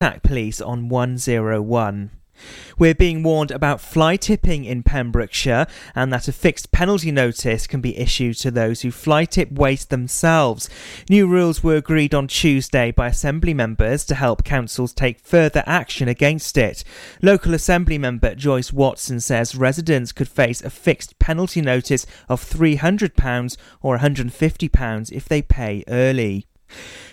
contact police on 101. We're being warned about fly tipping in Pembrokeshire and that a fixed penalty notice can be issued to those who fly tip waste themselves. New rules were agreed on Tuesday by Assembly members to help councils take further action against it. Local Assembly member Joyce Watson says residents could face a fixed penalty notice of £300 or £150 if they pay early.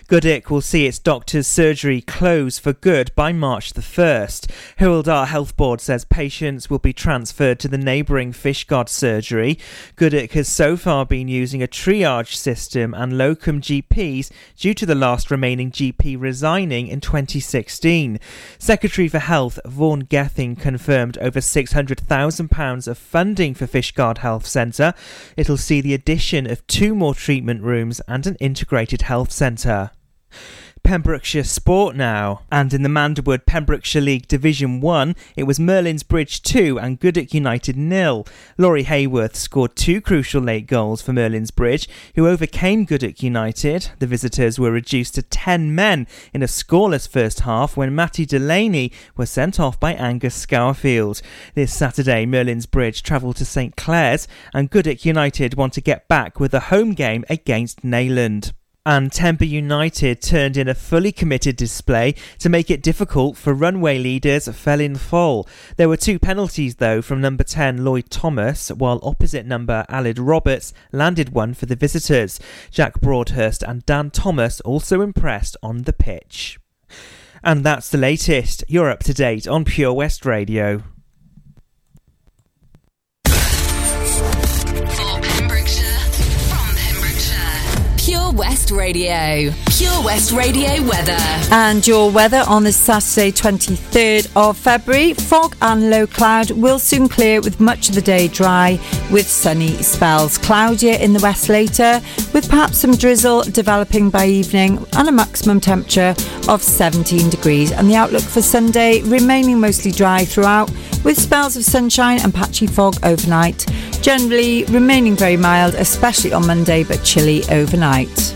Goodwick will see its doctor's surgery close for good by March the 1st. Hywel Dda Health Board says patients will be transferred to the neighbouring Fishguard surgery. Goodwick has so far been using a triage system and locum GPs due to the last remaining GP resigning in 2016. Secretary for Health Vaughan Gething confirmed over £600,000 of funding for Fishguard Health Centre. It'll see the addition of two more treatment rooms and an integrated health centre. Pembrokeshire Sport now. And in the Manderwood Pembrokeshire League Division 1, it was Merlin's Bridge 2 and Goodwick United nil. Laurie Hayworth scored two crucial late goals for Merlin's Bridge, who overcame Goodwick United. The visitors were reduced to 10 men in a scoreless first half when Matty Delaney was sent off by Angus Scourfield. This Saturday, Merlin's Bridge travelled to St Clears and Goodwick United want to get back with a home game against Neyland and Tenby United turned in a fully committed display to make it difficult for runway leaders Felinfoel. There were two penalties though from number 10 Lloyd Thomas, while opposite number Aled Roberts landed one for the visitors. Jack Broadhurst and Dan Thomas also impressed on the pitch. And that's the latest. You're up to date on Pure West Radio. West Radio. Pure West Radio weather. And your weather on this Saturday, 23rd of February. Fog and low cloud will soon clear with much of the day dry with sunny spells. Cloudier in the west later with perhaps some drizzle developing by evening and a maximum temperature of 17 degrees. And the outlook for Sunday remaining mostly dry throughout with spells of sunshine and patchy fog overnight. Generally remaining very mild, especially on Monday, but chilly overnight.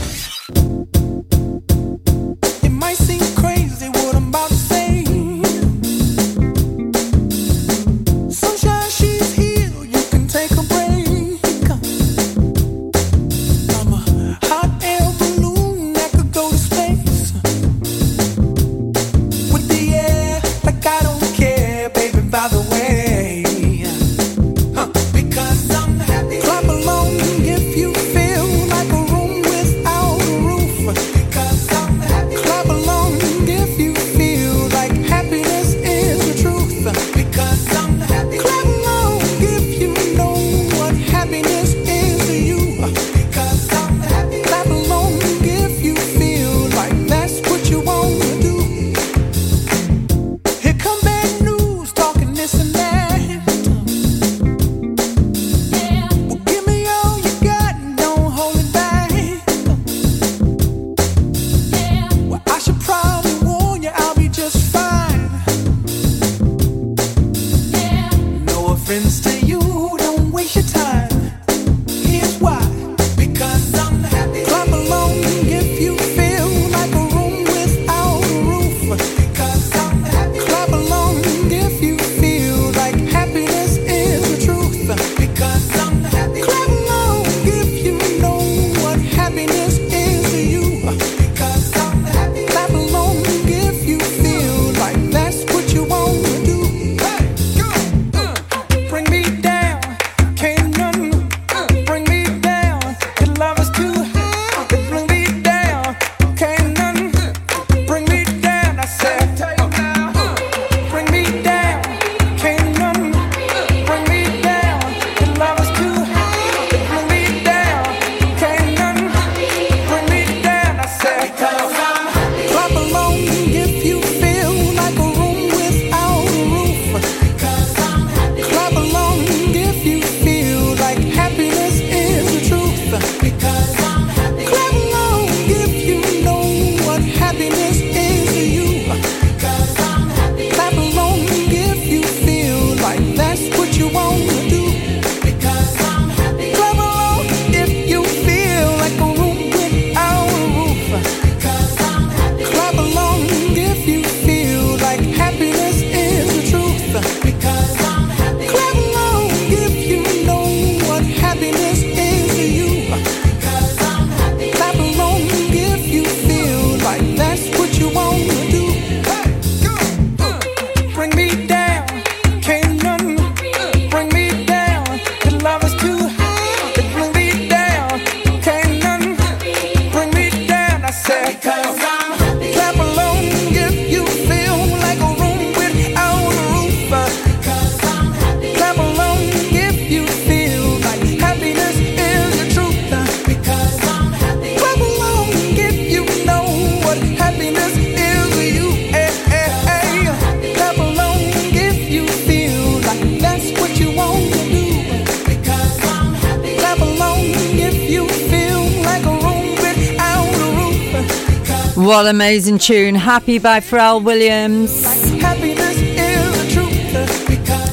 What amazing tune. Happy by Pharrell Williams.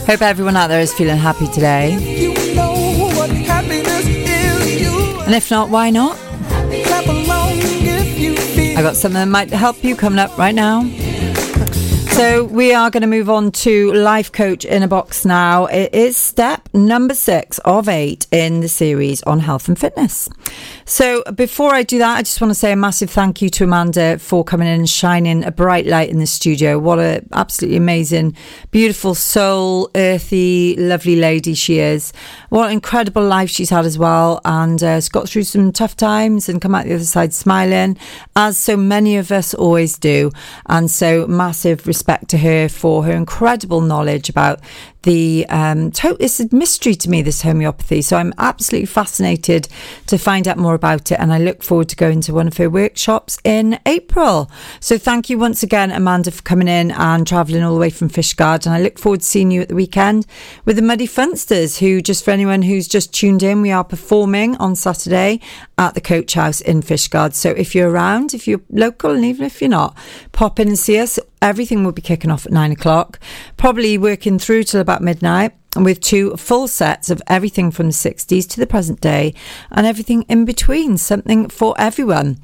Hope everyone out there is feeling happy today. And if not, why not? I got something that might help you coming up right now. So we are going to move on to Life Coach in a Box now. It is step number six of eight in the series on health and fitness. So before I do that, I just want to say a massive thank you to Amanda for coming in and shining a bright light in the studio. What a absolutely amazing, beautiful soul, earthy, lovely lady she is. What an incredible life she's had as well, and uh, has got through some tough times and come out the other side smiling, as so many of us always do. And so massive respect respect to her for her incredible knowledge about the um, to- it's a mystery to me this homeopathy. So i'm absolutely fascinated to find out more about it and i look forward to going to one of her workshops in april. So thank you once again amanda for coming in and travelling all the way from fishguard and i look forward to seeing you at the weekend with the muddy funsters who just for anyone who's just tuned in we are performing on saturday at the coach house in fishguard so if you're around if you're local and even if you're not pop in and see us. Everything will be kicking off at nine o'clock. Probably working through till about midnight with two full sets of everything from the 60s to the present day and everything in between, something for everyone.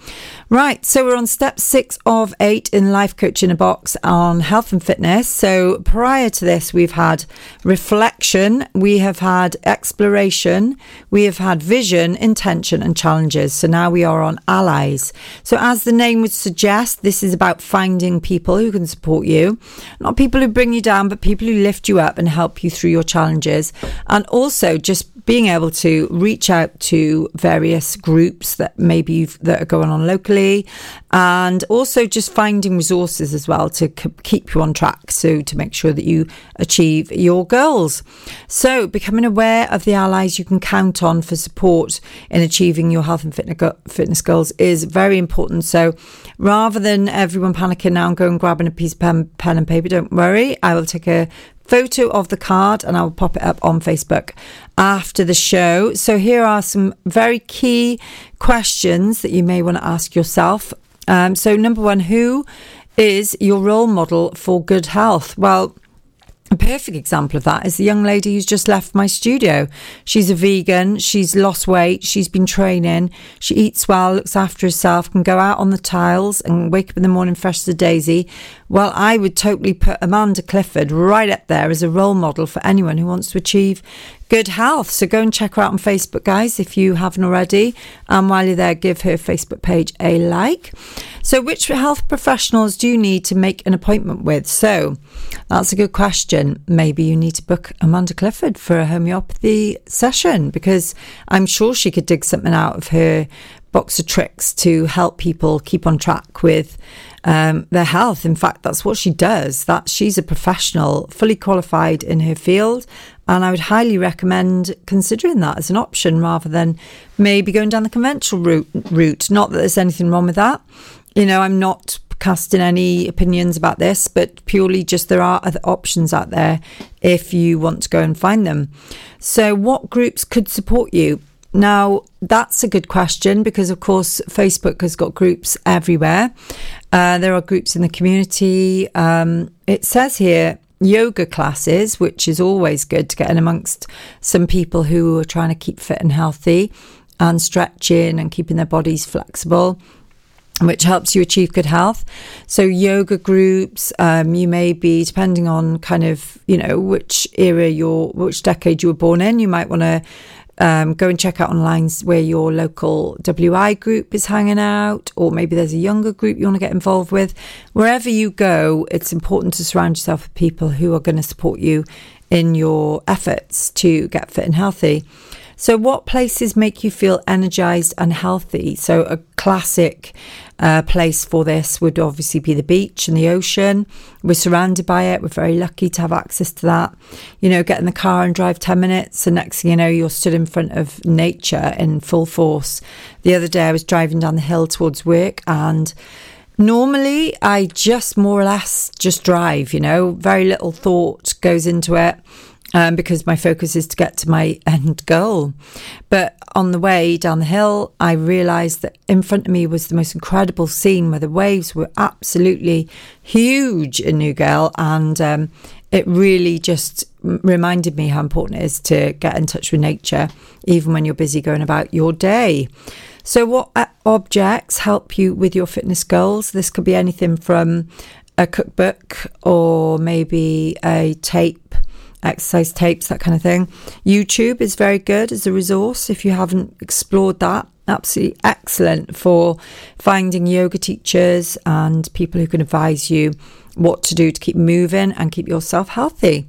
Right, so we're on step six of eight in Life Coach in a Box on health and fitness. So prior to this, we've had reflection, we have had exploration, we have had vision, intention, and challenges. So now we are on allies. So, as the name would suggest, this is about finding people who can support you, not people who bring you down, but people who lift you up and help you through your challenges. Challenges, and also just being able to reach out to various groups that maybe that are going on locally and also just finding resources as well to c- keep you on track so to make sure that you achieve your goals. So becoming aware of the allies you can count on for support in achieving your health and fitness goals is very important. So rather than everyone panicking now and going grabbing a piece of pen, pen and paper don't worry i will take a photo of the card and I will pop it up on Facebook after the show. So here are some very key questions that you may want to ask yourself. Um, so, number one, who is your role model for good health? Well, a perfect example of that is the young lady who's just left my studio. She's a vegan, she's lost weight, she's been training, she eats well, looks after herself, can go out on the tiles and wake up in the morning fresh as a daisy. Well, I would totally put Amanda Clifford right up there as a role model for anyone who wants to achieve good health. So go and check her out on Facebook, guys, if you haven't already. And while you're there, give her Facebook page a like. So, which health professionals do you need to make an appointment with? So, that's a good question. Maybe you need to book Amanda Clifford for a homeopathy session because I'm sure she could dig something out of her box of tricks to help people keep on track with um, their health. In fact, that's what she does. That she's a professional, fully qualified in her field, and I would highly recommend considering that as an option rather than maybe going down the conventional route. route. Not that there's anything wrong with that. You know, I'm not casting any opinions about this, but purely just there are other options out there if you want to go and find them. So, what groups could support you? Now, that's a good question because, of course, Facebook has got groups everywhere. Uh, there are groups in the community. Um, it says here yoga classes, which is always good to get in amongst some people who are trying to keep fit and healthy and stretching and keeping their bodies flexible which helps you achieve good health. So yoga groups, um, you may be depending on kind of you know which era you're, which decade you were born in. You might want to um, go and check out online where your local WI group is hanging out, or maybe there's a younger group you want to get involved with. Wherever you go, it's important to surround yourself with people who are going to support you in your efforts to get fit and healthy. So, what places make you feel energized and healthy? So, a classic uh, place for this would obviously be the beach and the ocean. We're surrounded by it. We're very lucky to have access to that. You know, get in the car and drive 10 minutes, and next thing you know, you're stood in front of nature in full force. The other day, I was driving down the hill towards work and normally I just more or less just drive, you know, very little thought goes into it um, because my focus is to get to my end goal. But on the way down the hill, I realised that in front of me was the most incredible scene where the waves were absolutely huge in Newgale, and um, it really just reminded me how important it is to get in touch with nature, even when you're busy going about your day. So, what uh, objects help you with your fitness goals? This could be anything from a cookbook or maybe a tape, exercise tapes, that kind of thing. YouTube is very good as a resource if you haven't explored that. Absolutely excellent for finding yoga teachers and people who can advise you what to do to keep moving and keep yourself healthy.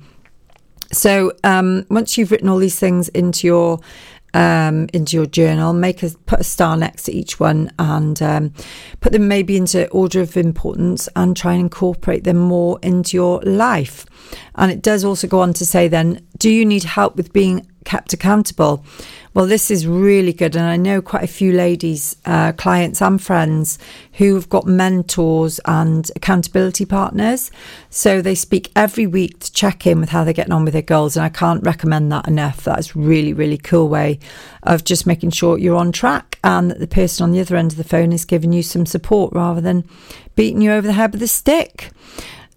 So um, once you've written all these things into your um, into your journal, make a put a star next to each one, and um, put them maybe into order of importance, and try and incorporate them more into your life. And it does also go on to say, then, do you need help with being kept accountable? Well, this is really good. And I know quite a few ladies, uh, clients, and friends who've got mentors and accountability partners. So they speak every week to check in with how they're getting on with their goals. And I can't recommend that enough. That's really, really cool way of just making sure you're on track and that the person on the other end of the phone is giving you some support rather than beating you over the head with a stick.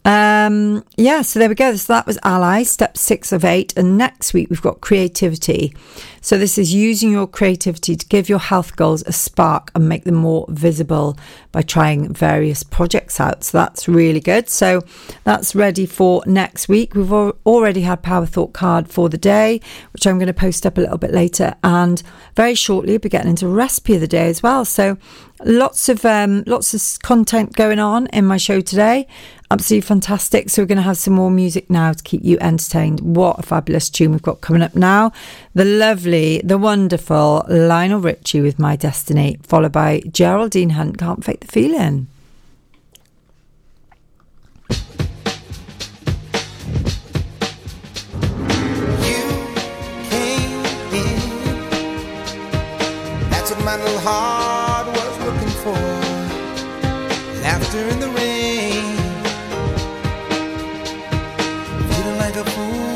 Um, yeah, so there we go. So that was ally, step six of eight. And next week we've got creativity. So this is using your creativity to give your health goals a spark and make them more visible by trying various projects out. So that's really good. So that's ready for next week. We've already had Power Thought card for the day, which I'm going to post up a little bit later. And very shortly, we'll be getting into recipe of the day as well. So lots of um, lots of content going on in my show today absolutely fantastic. So we're going to have some more music now to keep you entertained. What a fabulous tune we've got coming up now. The lovely, the wonderful Lionel Richie with My Destiny, followed by Geraldine Hunt, Can't Fake the Feeling. heart was looking for. Laughter in the rain of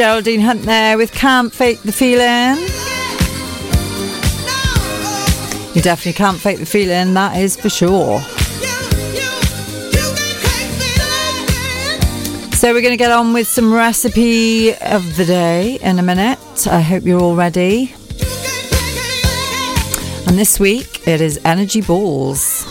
Geraldine Hunt there with Can't Fake the Feeling. You definitely can't fake the feeling, that is for sure. So, we're going to get on with some recipe of the day in a minute. I hope you're all ready. And this week it is Energy Balls.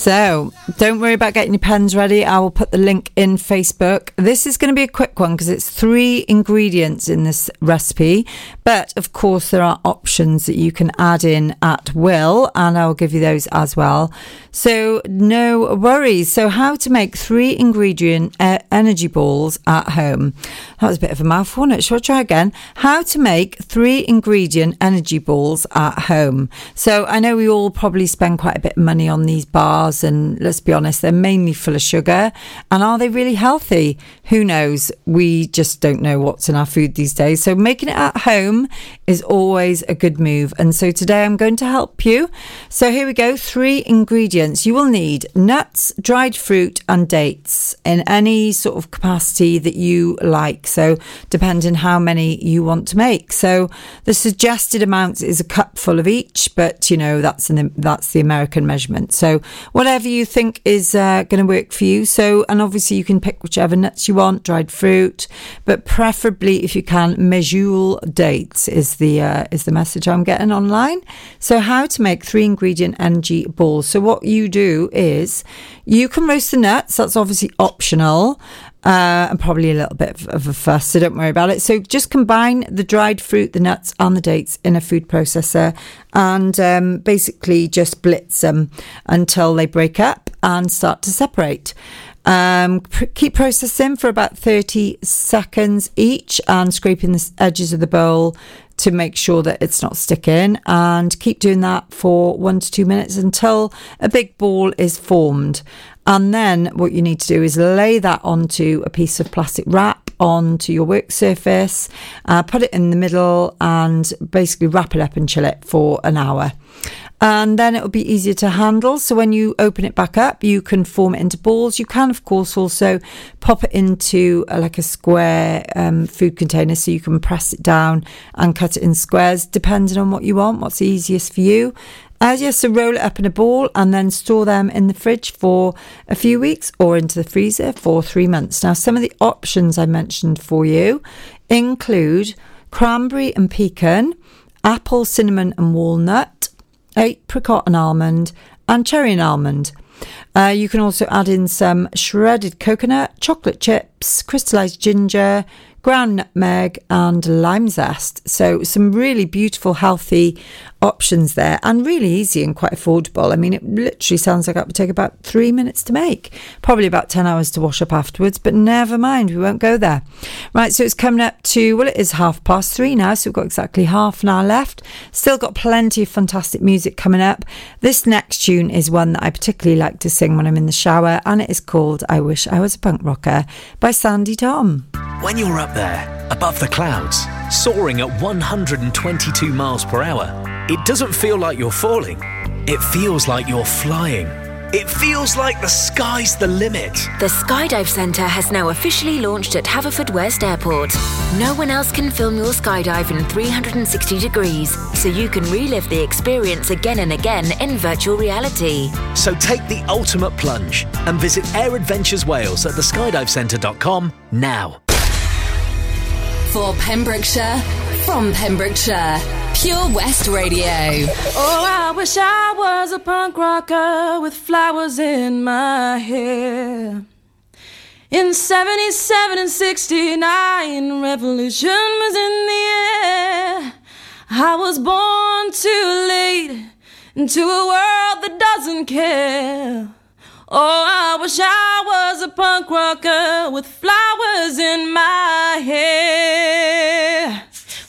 So don't worry about getting your pens ready. I will put the link in Facebook. This is going to be a quick one because it's three ingredients in this recipe. But of course, there are options that you can add in at will, and I'll give you those as well. So no worries. So how to make three ingredient uh, energy balls at home? That was a bit of a mouthful, wasn't it? Shall I try again? How to make three ingredient energy balls at home. So I know we all probably spend quite a bit of money on these bars, and let's be honest, they're mainly full of sugar. And are they really healthy? Who knows? We just don't know what's in our food these days. So making it at home is always a good move. And so today I'm going to help you. So here we go. Three ingredients you will need nuts, dried fruit, and dates in any sort of capacity that you like. So, depending how many you want to make. So, the suggested amount is a cupful of each, but you know that's that's the American measurement. So, whatever you think is uh, going to work for you. So, and obviously you can pick whichever nuts you want, dried fruit, but preferably if you can, Medjool dates is the uh, is the message I'm getting online. So, how to make three ingredient energy balls. So, what you do is you can roast the nuts. That's obviously optional. Uh, and probably a little bit of, a fuss, so don't worry about it. So just combine the dried fruit, the nuts, and the dates in a food processor, and um, basically just blitz them until they break up and start to separate. Um, pr- keep processing for about 30 seconds each and scraping the edges of the bowl to make sure that it's not sticking and keep doing that for one to two minutes until a big ball is formed. And then what you need to do is lay that onto a piece of plastic wrap onto your work surface, uh, put it in the middle, and basically wrap it up and chill it for an hour and then it will be easier to handle. So when you open it back up, you can form it into balls. You can, of course, also pop it into a, like a square um, food container, so you can press it down and cut it in squares, depending on what you want, what's easiest for you. Uh, yes, so roll it up in a ball and then store them in the fridge for a few weeks or into the freezer for three months. Now, some of the options I mentioned for you include cranberry and pecan, apple, cinnamon, and walnut apricot and almond, and cherry and almond. Uh, you can also add in some shredded coconut, chocolate chips, crystallized ginger, ground nutmeg, and lime zest. So, some really beautiful, healthy options there and really easy and quite affordable. I mean, it literally sounds like it would take about three minutes to make, probably about 10 hours to wash up afterwards, but never mind, we won't go there. Right, so it's coming up to, well, it is half past three now, so we've got exactly half an hour left. Still got plenty of fantastic music coming up. This next tune is one that I particularly like to sing when I'm in the shower, and it is called I Wish I Was a Punk Rocker by Sandi Thom. When you're up there, above the clouds, soaring at 122 miles per hour, it doesn't feel like you're falling, it feels like you're flying. It feels like the sky's the limit. The Skydive Centre has now officially launched at Haverfordwest Airport. No one else can film your skydive in 360 degrees, so you can relive the experience again and again in virtual reality. So take the ultimate plunge and visit Air Adventures Wales at theskydivecentre.com now. For Pembrokeshire, from Pembrokeshire. Pure West Radio. Oh, I wish I was a punk rocker with flowers in my hair. In 77 and 69, revolution was in the air. I was born too late into a world that doesn't care. Oh, I wish I was a punk rocker with flowers in my hair.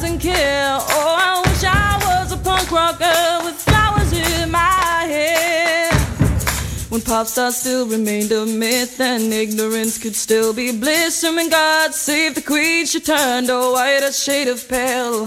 doesn't care. Oh, I wish I was a punk rocker with flowers in my hair. When pop stars still remained a myth and ignorance could still be bliss. And when God save the queen, she turned a white a shade of pale.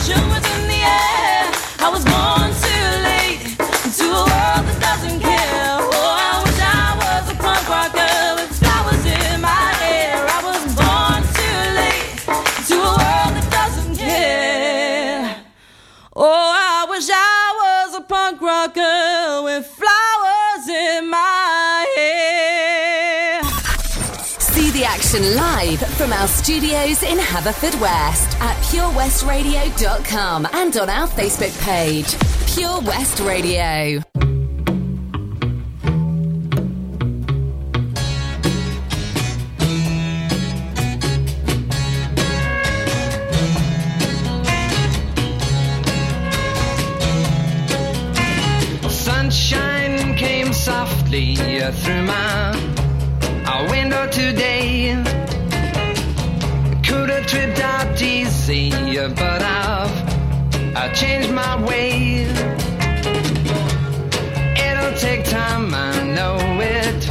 action live from our studios in Haverfordwest at purewestradio.com and on our Facebook page, Pure West Radio. Sunshine came softly through my our window today. Could have tripped out easy, but I've I changed my way. It'll take time, I know it,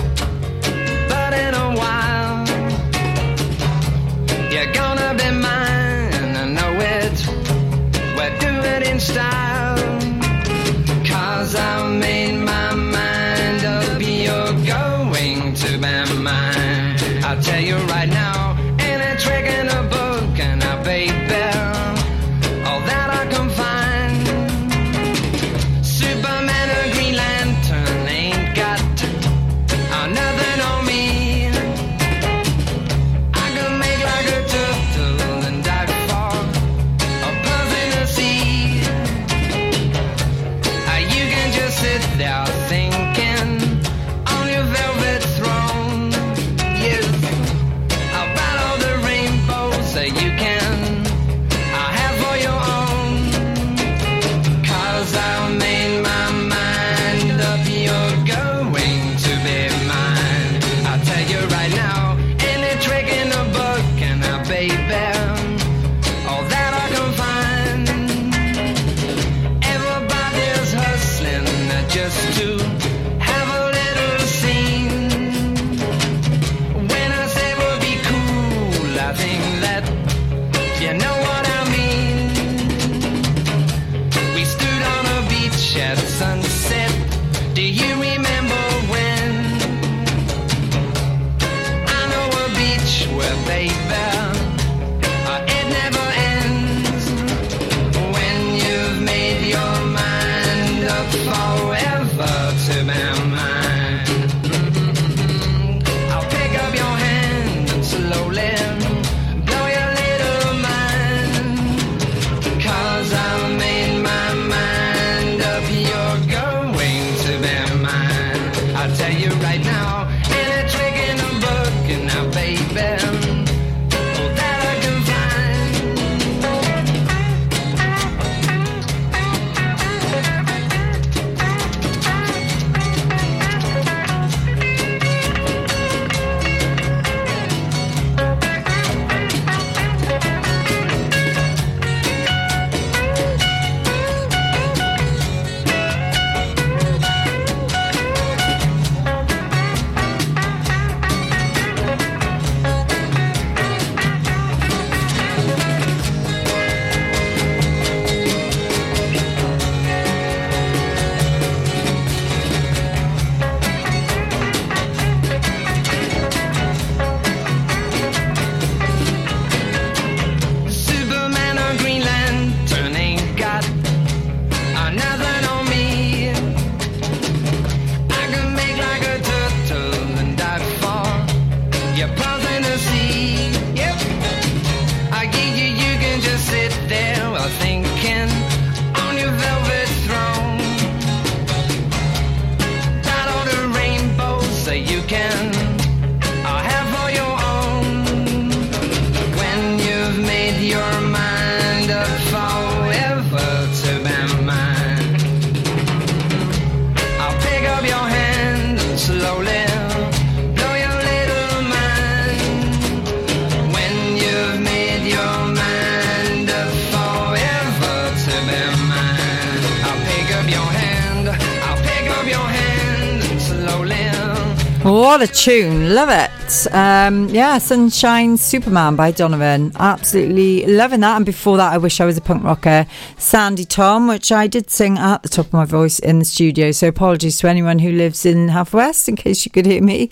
tune. Love it. Um, yeah, Sunshine Superman by Donovan. Absolutely loving that. And before that, I wish I was a punk rocker. Sandi Thom, which I did sing at the top of my voice in the studio. So apologies to anyone who lives in Half West in case you could hear me.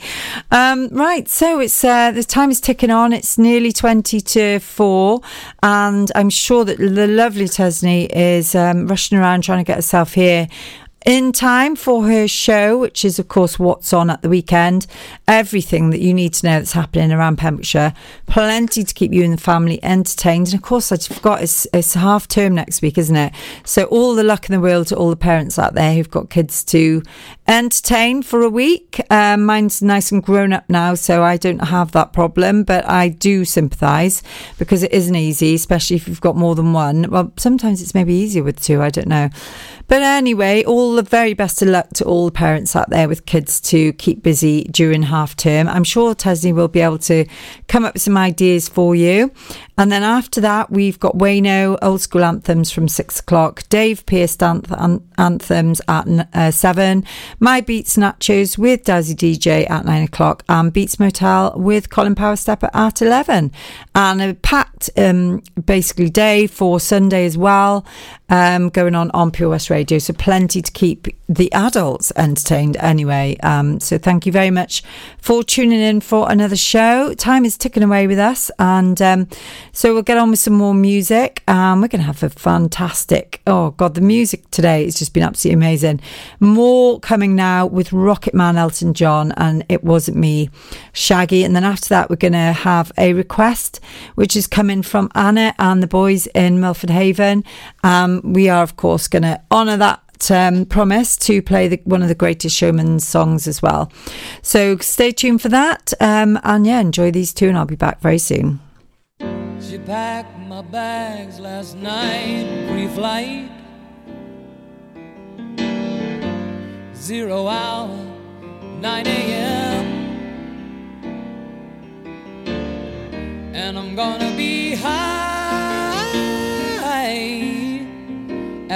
Um, right, so it's uh, the time is ticking on. It's nearly 20 to 4. And I'm sure that the lovely Tesney is um, rushing around trying to get herself here in time for her show, which is, of course, what's on at the weekend. Everything that you need to know that's happening around Pembrokeshire. Plenty to keep you and the family entertained. And of course, I forgot it's, it's half term next week, isn't it? So, all the luck in the world to all the parents out there who've got kids to entertain for a week. Um, mine's nice and grown up now, so I don't have that problem, but I do sympathise because it isn't easy, especially if you've got more than one. Well, sometimes it's maybe easier with two, I don't know. But anyway, all the very best of luck to all the parents out there with kids to keep busy during half term. I'm sure Tesney will be able to come up with some ideas for you. And then after that, we've got Wayno, old school anthems from six o'clock, Dave Pierce anth- anthems at uh, seven, My Beats Nachos with Dazzy DJ at nine o'clock, and Beats Motel with Colin Powerstepper at 11. And a packed, um, basically, day for Sunday as well, um, going on on Pure West Radio. So plenty to keep the adults entertained anyway. Um, so thank you very much for tuning in for another show. Time is ticking away with us. And um, so we'll get on with some more music. Um, we're going to have a fantastic, oh God, the music today has just been absolutely amazing. More coming now with Rocket Man Elton John and It Wasn't Me, Shaggy. And then after that, we're going to have a request, which is coming from Anna and the boys in Milford Haven. We are, of course, going to honour that um, promise to play the, one of the greatest showman songs as well. So stay tuned for that. Um, and yeah, enjoy these two, and I'll be back very soon. She packed my bags last night, pre flight. Zero hour, 9 a.m. And I'm gonna be high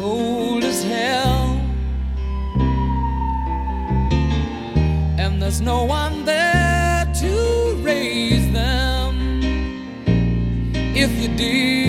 cold as hell. And there's no one there to raise them. If you did.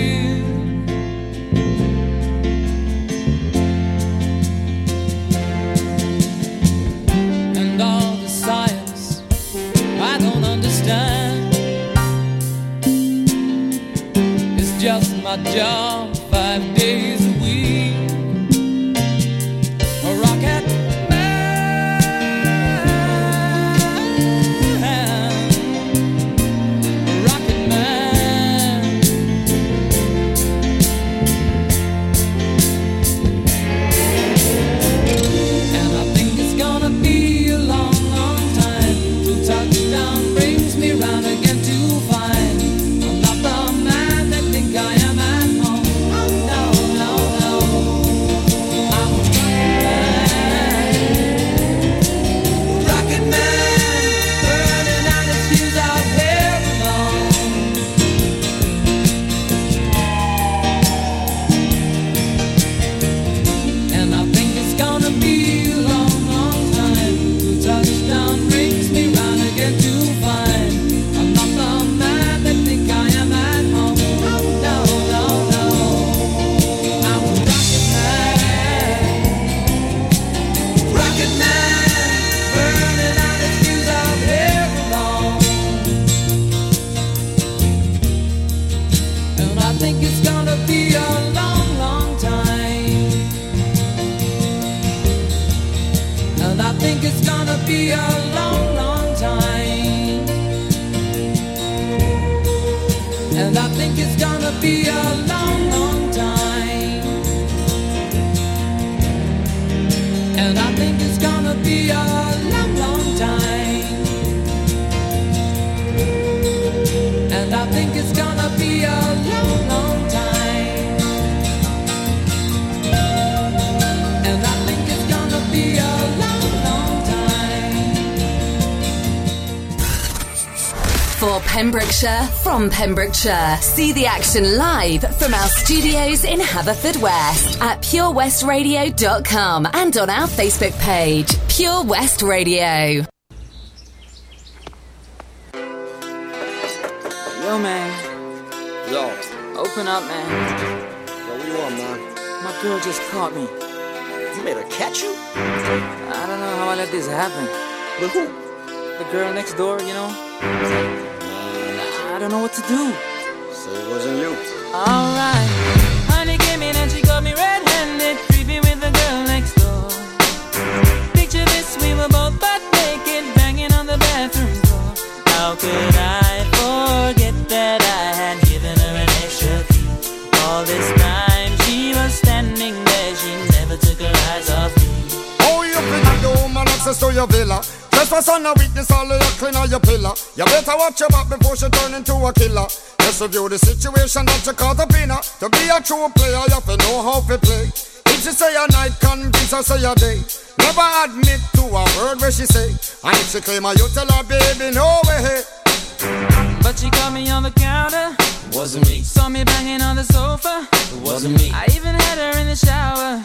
and I think it's gonna be a lot. Pembrokeshire, from Pembrokeshire. See the action live from our studios in Haverfordwest at purewestradio.com and on our Facebook page, Pure West Radio. Yo, man. Yo, Open up, man. yo, what you want, man? My girl just caught me. You made her catch you? I don't know how I let this happen. With who? The girl next door, you know? I don't know what to do. So it wasn't you. Alright. Honey came in and she got me red-handed, creepy with the girl next door. Picture this, we were both butt naked, banging on the bathroom door. How could I forget that I had given her an extra key? All this time she was standing there, she never took her eyes off me. Oh, you pretty the woman access to your villa. Trespass on a weakness, all of your clean on your pillar. You better watch your back before she turn into a killer. Just review the situation that you caught up in her. To be a true player, you have to know how to play. If she say a night, convince her say a day. Never admit to a word where she say. And if she claim her, you tell her, baby, no way. But she caught me on the counter. Wasn't me. Saw me banging on the sofa. Wasn't me. I even had her in the shower.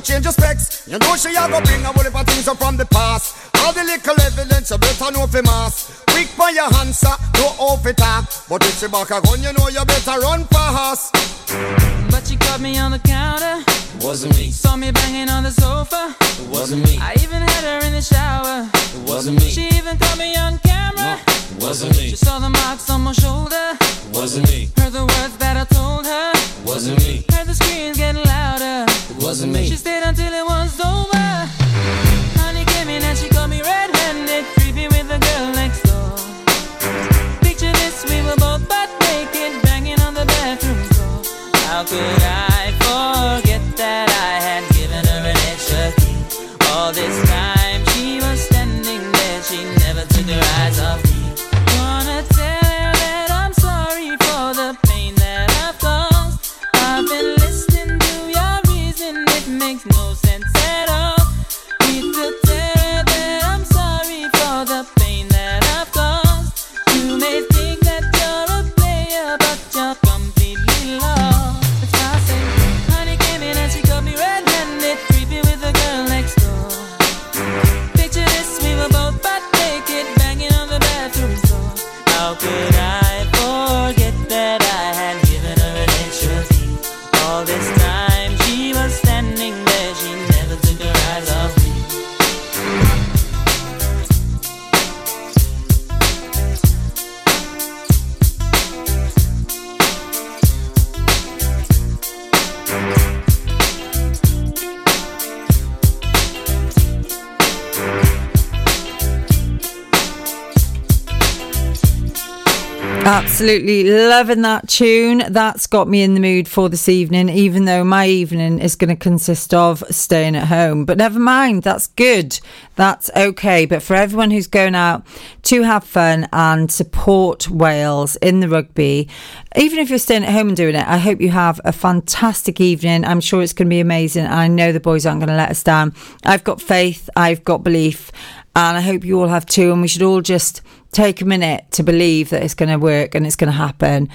So change your specs. You know she a go bring a whole heap of things up from the past. All the little evidence you better know for mass. Quick by your answer, no off it talk. But if she back a gun, you know you better run fast. But she caught me on the counter. Wasn't me. Saw me banging on the sofa. Wasn't me. I even had her in the shower. Wasn't me. She even caught me on camera. Wasn't me. She saw the marks on my shoulder. Wasn't me. Absolutely loving that tune. That's got me in the mood for this evening, even though my evening is going to consist of staying at home. But never mind, that's good. That's okay. But for everyone who's going out to have fun and support Wales in the rugby, even if you're staying at home and doing it, I hope you have a fantastic evening. I'm sure it's going to be amazing. I know the boys aren't going to let us down. I've got faith, I've got belief, and I hope you all have too. And we should all just take a minute to believe that it's going to work and it's going to happen.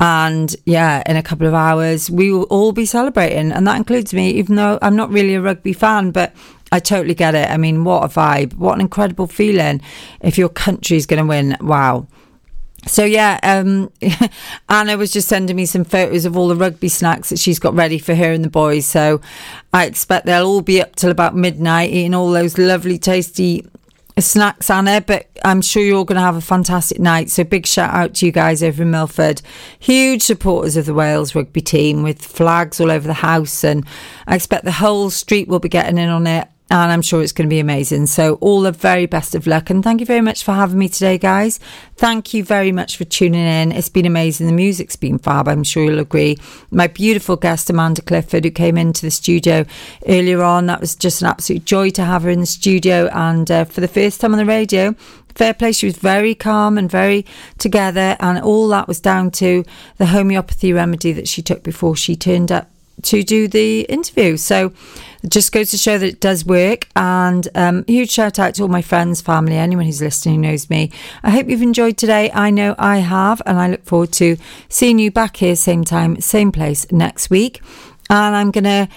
And yeah, in a couple of hours, we will all be celebrating. And that includes me, even though I'm not really a rugby fan, but I totally get it. I mean, what a vibe. What an incredible feeling if your country's going to win. Wow. So yeah, um, Anna was just sending me some photos of all the rugby snacks that she's got ready for her and the boys. So I expect they'll all be up till about midnight eating all those lovely, tasty snacks, Anna. But I'm sure you're going to have a fantastic night. So big shout out to you guys over in Milford. Huge supporters of the Wales rugby team with flags all over the house, and I expect the whole street will be getting in on it and I'm sure it's going to be amazing. So, all the very best of luck, and thank you very much for having me today, guys. Thank you very much for tuning in. It's been amazing. The music's been fab, I'm sure you'll agree. My beautiful guest, Amanda Clifford, who came into the studio earlier on, that was just an absolute joy to have her in the studio, and uh, for the first time on the radio. Fair play, she was very calm and very together, and all that was down to the homeopathy remedy that she took before she turned up to do the interview. So just goes to show that it does work. And um, huge shout out to all my friends, family, anyone who's listening who knows me. I hope you've enjoyed today. I know I have, and I look forward to seeing you back here, same time, same place next week. And I'm going to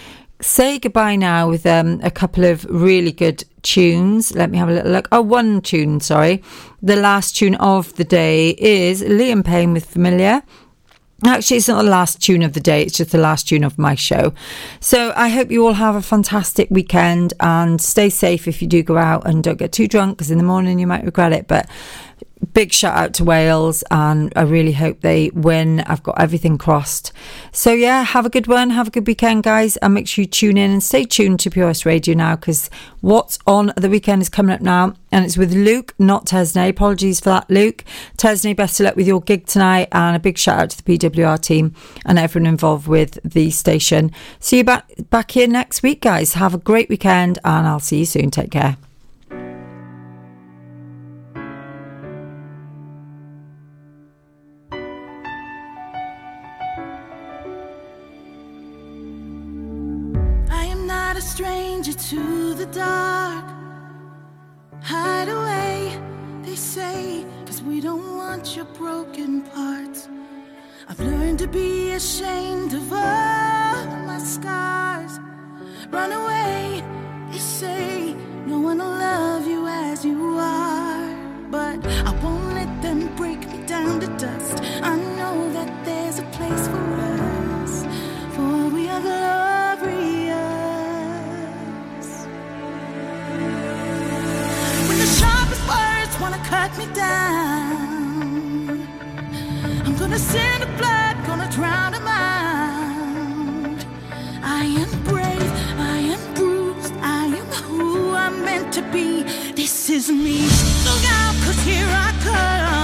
say goodbye now with um, a couple of really good tunes. Let me have a little look. Oh, one tune, sorry. The last tune of the day is Liam Payne with Familiar. Actually, it's not the last tune of the day, it's just the last tune of my show. So I hope you all have a fantastic weekend and stay safe if you do go out and don't get too drunk because in the morning you might regret it. But big shout out to Wales and I really hope they win. I've got everything crossed. So yeah, have a good one. Have a good weekend, guys. And make sure you tune in and stay tuned to POS Radio now because what's on the weekend is coming up now. And it's with Luke, not Tesney. Apologies for that, Luke. Tesney, best of luck with your gig tonight. And a big shout out to the PWR team and everyone involved with the station. See you back back here next week, guys. Have a great weekend and I'll see you soon. Take care. Stranger to the dark. Hide away, they say, cause we don't want your broken parts. I've learned to be ashamed of all my scars. Run away, they say, no one will love you as you are. But I won't let them break me down to dust. I I'm gonna send the blood, gonna drown. I am brave, I am bruised, I am who I'm meant to be. This is me. Look out, cause here I come.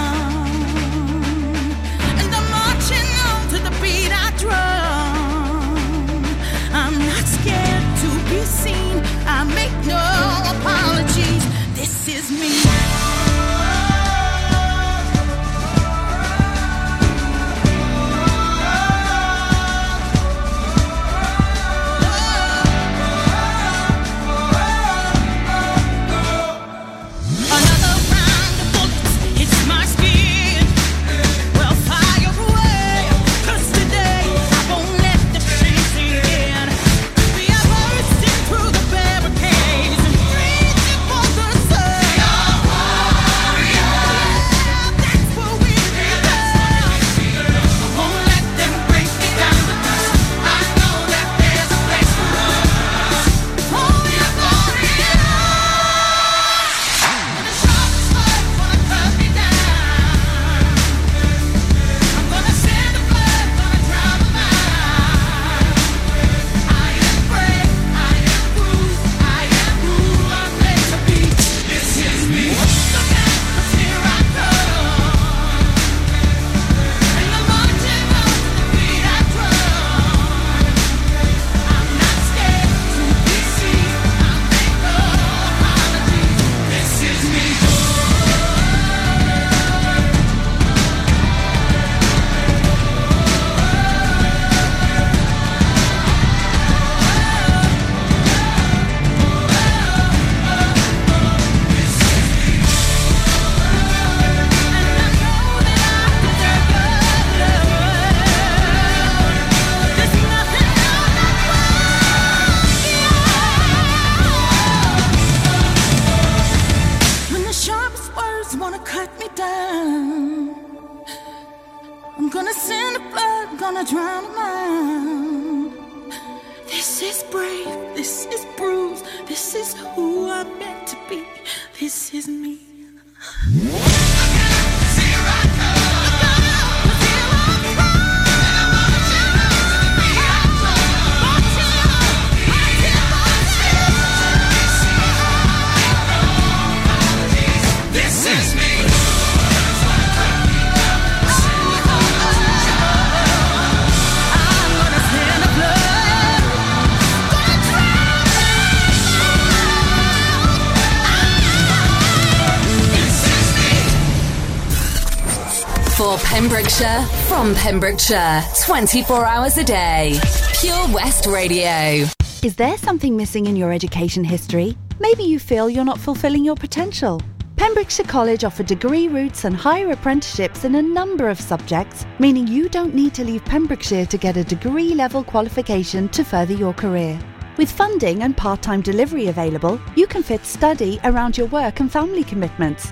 Pembrokeshire, from Pembrokeshire, 24 hours a day. Pure West Radio. Is there something missing in your education history? Maybe you feel you're not fulfilling your potential. Pembrokeshire College offer degree routes and higher apprenticeships in a number of subjects, meaning you don't need to leave Pembrokeshire to get a degree level qualification to further your career. With funding and part time delivery available, you can fit study around your work and family commitments.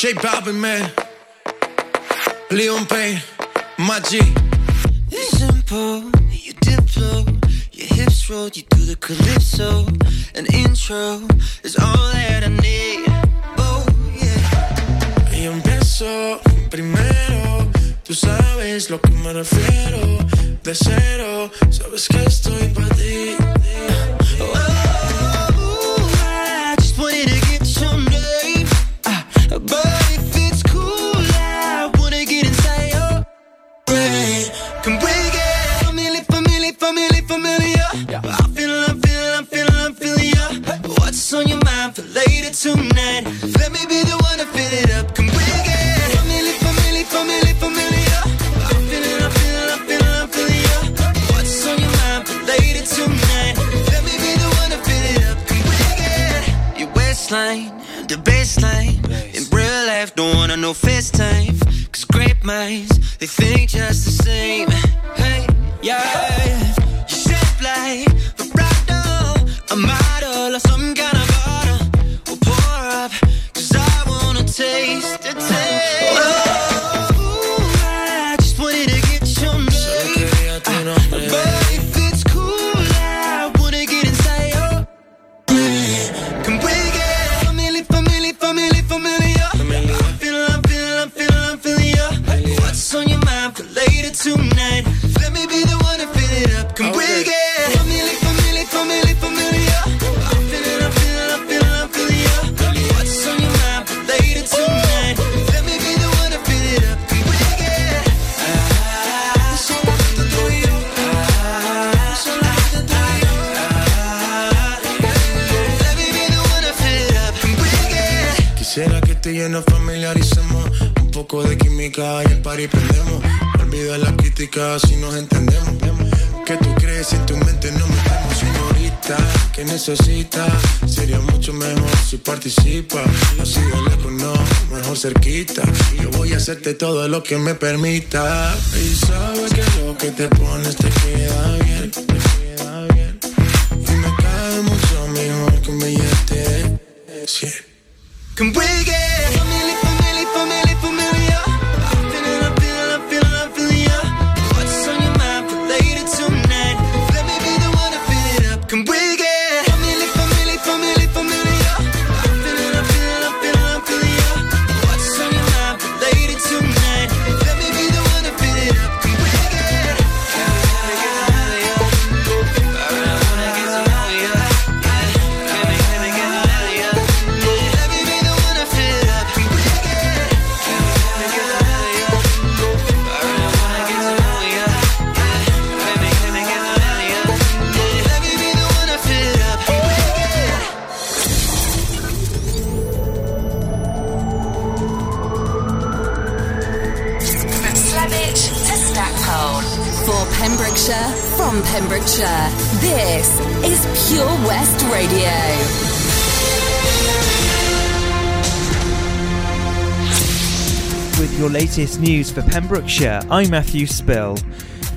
J Balvin, man. Liam Payne, my G. It's simple, you dip low, your hips roll, you do the calypso. An intro is all that I need. Oh, yeah. Y empiezo primero. Tú sabes lo que me refiero. De cero, sabes que estoy para ti. I What's on your mind for later tonight? Let me be the one to fill it up. Come break it. Family, family, family, familiar. I feel it, I feel it, I feel it, I feel ya. What's on your mind for later tonight? Let me be the one to fill it up. Come break it. Your waistline, the baseline. In real life, don't wanna know FaceTime. Cause great minds, they think just the same. Hey, yeah. Si nos entendemos. Que tú crees en tu mente no metemos, señorita. Que necesitas? Sería mucho mejor si participa. Así de lejos no, mejor cerquita. Yo voy a hacerte todo lo que me permita. Y sabes que lo que te pones te queda bien. Latest news for Pembrokeshire, I'm Matthew Spill.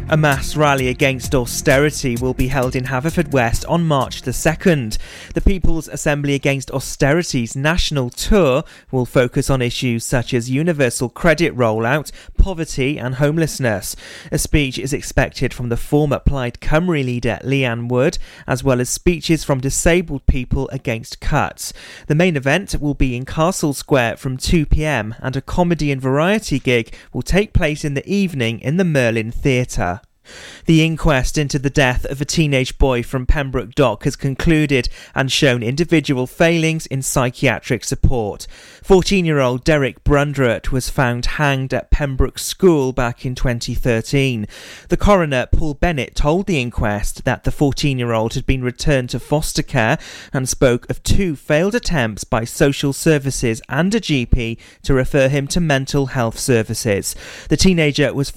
A mass rally against austerity will be held in Haverfordwest on March the 2nd. The People's Assembly Against Austerity's national tour will focus on issues such as universal credit rollout, poverty, and homelessness. A speech is expected from the former Plaid Cymru leader Leanne Wood, as well as speeches from disabled people against cuts. The main event will be in Castle Square from 2 pm, and a comedy and variety gig will take place in the evening in the Merlin Theatre. The inquest into the death of a teenage boy from Pembroke Dock has concluded and shown individual failings in psychiatric support. 14 year old Derek Brundrett was found hanged at Pembroke School back in 2013. The coroner, Paul Bennett, told the inquest that the 14 year old had been returned to foster care and spoke of two failed attempts by social services and a GP to refer him to mental health services. The teenager was found